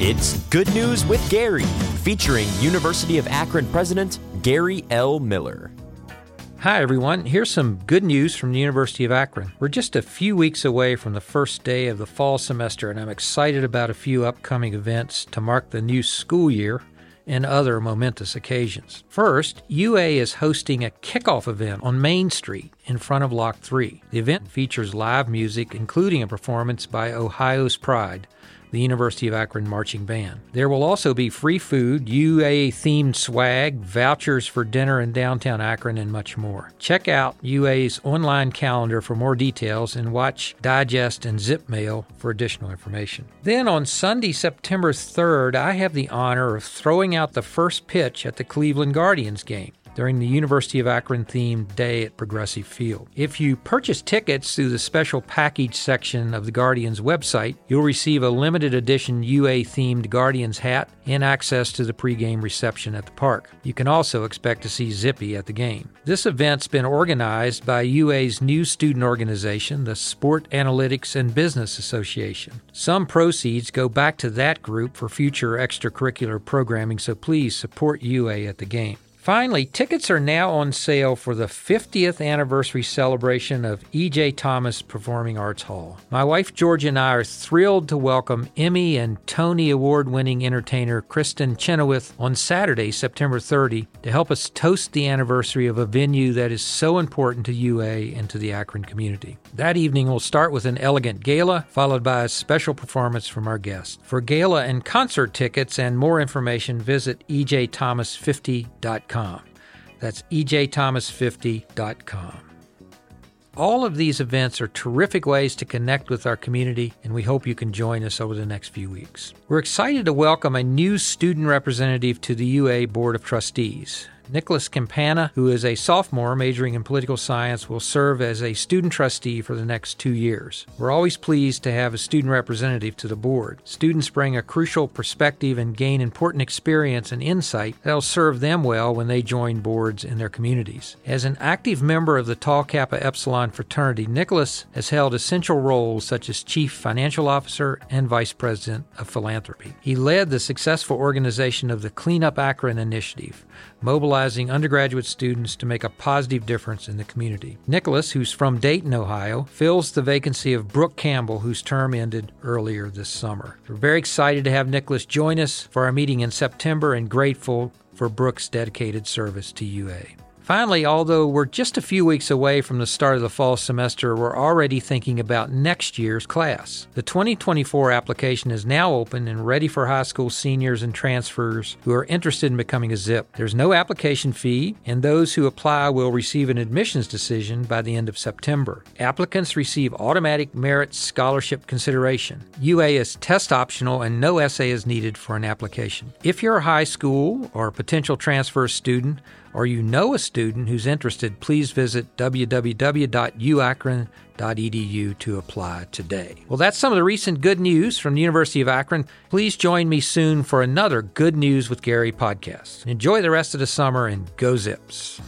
It's Good News with Gary, featuring University of Akron President Gary L. Miller. Hi, everyone. Here's some good news from the University of Akron. We're just a few weeks away from the first day of the fall semester, and I'm excited about a few upcoming events to mark the new school year and other momentous occasions. First, UA is hosting a kickoff event on Main Street in front of Lock 3. The event features live music, including a performance by Ohio's Pride the University of Akron Marching Band. There will also be free food, UA themed swag, vouchers for dinner in downtown Akron, and much more. Check out UA's online calendar for more details and watch Digest and Zip Mail for additional information. Then on Sunday, September 3rd, I have the honor of throwing out the first pitch at the Cleveland Guardians game during the University of Akron themed day at Progressive Field. If you purchase tickets through the special package section of the Guardians website, you'll receive a limited edition UA themed Guardians hat and access to the pregame reception at the park. You can also expect to see Zippy at the game. This event's been organized by UA's new student organization, the Sport Analytics and Business Association. Some proceeds go back to that group for future extracurricular programming, so please support UA at the game. Finally, tickets are now on sale for the 50th anniversary celebration of E.J. Thomas Performing Arts Hall. My wife Georgia and I are thrilled to welcome Emmy and Tony Award winning entertainer Kristin Chenoweth on Saturday, September 30, to help us toast the anniversary of a venue that is so important to UA and to the Akron community. That evening will start with an elegant gala, followed by a special performance from our guests. For gala and concert tickets and more information, visit ejthomas50.com. That's ejthomas50.com. All of these events are terrific ways to connect with our community, and we hope you can join us over the next few weeks. We're excited to welcome a new student representative to the UA Board of Trustees. Nicholas Campana, who is a sophomore majoring in political science, will serve as a student trustee for the next two years. We're always pleased to have a student representative to the board. Students bring a crucial perspective and gain important experience and insight that'll serve them well when they join boards in their communities. As an active member of the Tau Kappa Epsilon fraternity, Nicholas has held essential roles such as chief financial officer and vice president of philanthropy. He led the successful organization of the Clean Up Akron initiative, mobilizing undergraduate students to make a positive difference in the community. Nicholas, who's from Dayton, Ohio, fills the vacancy of Brooke Campbell, whose term ended earlier this summer. We're very excited to have Nicholas join us for our meeting in September and grateful for Brooke's dedicated service to UA. Finally, although we're just a few weeks away from the start of the fall semester, we're already thinking about next year's class. The 2024 application is now open and ready for high school seniors and transfers who are interested in becoming a ZIP. There's no application fee, and those who apply will receive an admissions decision by the end of September. Applicants receive automatic merit scholarship consideration. UA is test optional and no essay is needed for an application. If you're a high school or potential transfer student, or you know a student who's interested, please visit www.uakron.edu to apply today. Well, that's some of the recent good news from the University of Akron. Please join me soon for another Good News with Gary podcast. Enjoy the rest of the summer and go Zips.